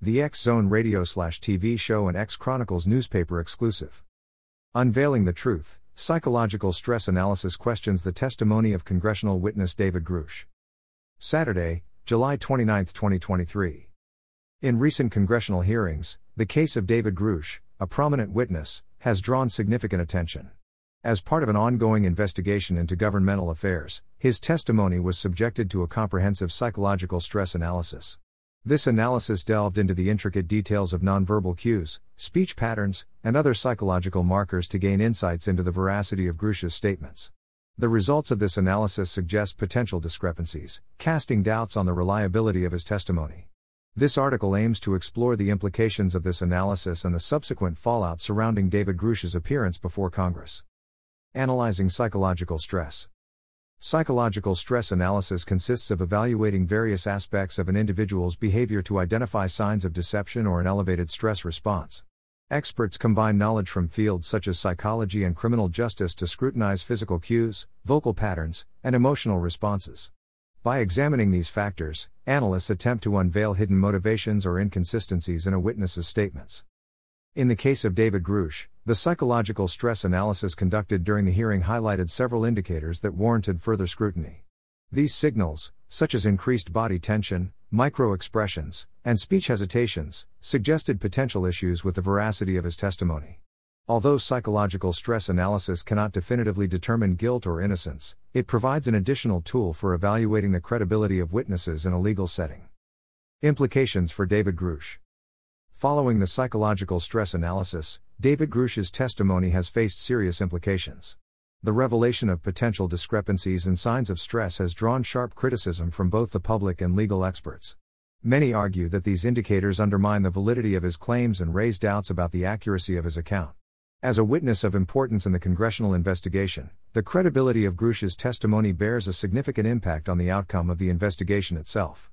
The X Zone radio slash TV show and X Chronicles newspaper exclusive. Unveiling the Truth Psychological Stress Analysis questions the testimony of congressional witness David Grusch. Saturday, July 29, 2023. In recent congressional hearings, the case of David Grusch, a prominent witness, has drawn significant attention. As part of an ongoing investigation into governmental affairs, his testimony was subjected to a comprehensive psychological stress analysis. This analysis delved into the intricate details of nonverbal cues, speech patterns, and other psychological markers to gain insights into the veracity of Grusch's statements. The results of this analysis suggest potential discrepancies, casting doubts on the reliability of his testimony. This article aims to explore the implications of this analysis and the subsequent fallout surrounding David Grusch's appearance before Congress. Analyzing psychological stress. Psychological stress analysis consists of evaluating various aspects of an individual's behavior to identify signs of deception or an elevated stress response. Experts combine knowledge from fields such as psychology and criminal justice to scrutinize physical cues, vocal patterns, and emotional responses. By examining these factors, analysts attempt to unveil hidden motivations or inconsistencies in a witness's statements. In the case of David Grusch, the psychological stress analysis conducted during the hearing highlighted several indicators that warranted further scrutiny. These signals, such as increased body tension, micro expressions, and speech hesitations, suggested potential issues with the veracity of his testimony. Although psychological stress analysis cannot definitively determine guilt or innocence, it provides an additional tool for evaluating the credibility of witnesses in a legal setting. Implications for David Grusch Following the psychological stress analysis, David Grusch's testimony has faced serious implications. The revelation of potential discrepancies and signs of stress has drawn sharp criticism from both the public and legal experts. Many argue that these indicators undermine the validity of his claims and raise doubts about the accuracy of his account. As a witness of importance in the congressional investigation, the credibility of Grusch's testimony bears a significant impact on the outcome of the investigation itself.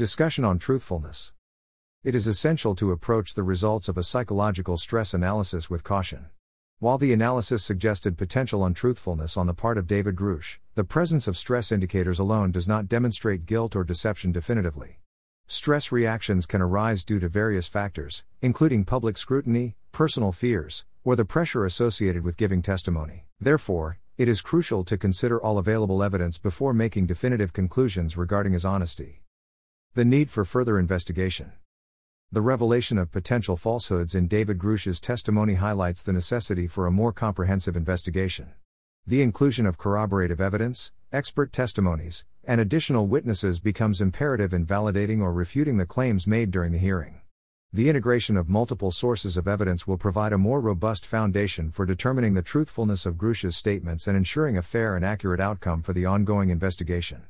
Discussion on truthfulness. It is essential to approach the results of a psychological stress analysis with caution. While the analysis suggested potential untruthfulness on the part of David Grusch, the presence of stress indicators alone does not demonstrate guilt or deception definitively. Stress reactions can arise due to various factors, including public scrutiny, personal fears, or the pressure associated with giving testimony. Therefore, it is crucial to consider all available evidence before making definitive conclusions regarding his honesty. The need for further investigation. The revelation of potential falsehoods in David Grusch's testimony highlights the necessity for a more comprehensive investigation. The inclusion of corroborative evidence, expert testimonies, and additional witnesses becomes imperative in validating or refuting the claims made during the hearing. The integration of multiple sources of evidence will provide a more robust foundation for determining the truthfulness of Grusch's statements and ensuring a fair and accurate outcome for the ongoing investigation.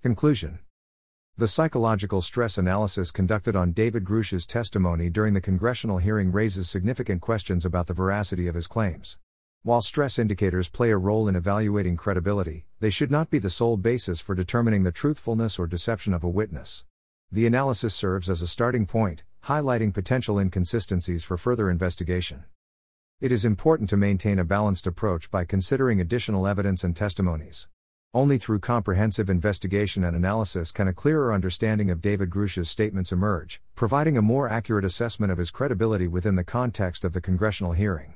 Conclusion the psychological stress analysis conducted on David Grusch's testimony during the congressional hearing raises significant questions about the veracity of his claims. While stress indicators play a role in evaluating credibility, they should not be the sole basis for determining the truthfulness or deception of a witness. The analysis serves as a starting point, highlighting potential inconsistencies for further investigation. It is important to maintain a balanced approach by considering additional evidence and testimonies. Only through comprehensive investigation and analysis can a clearer understanding of David Grusch's statements emerge, providing a more accurate assessment of his credibility within the context of the congressional hearing.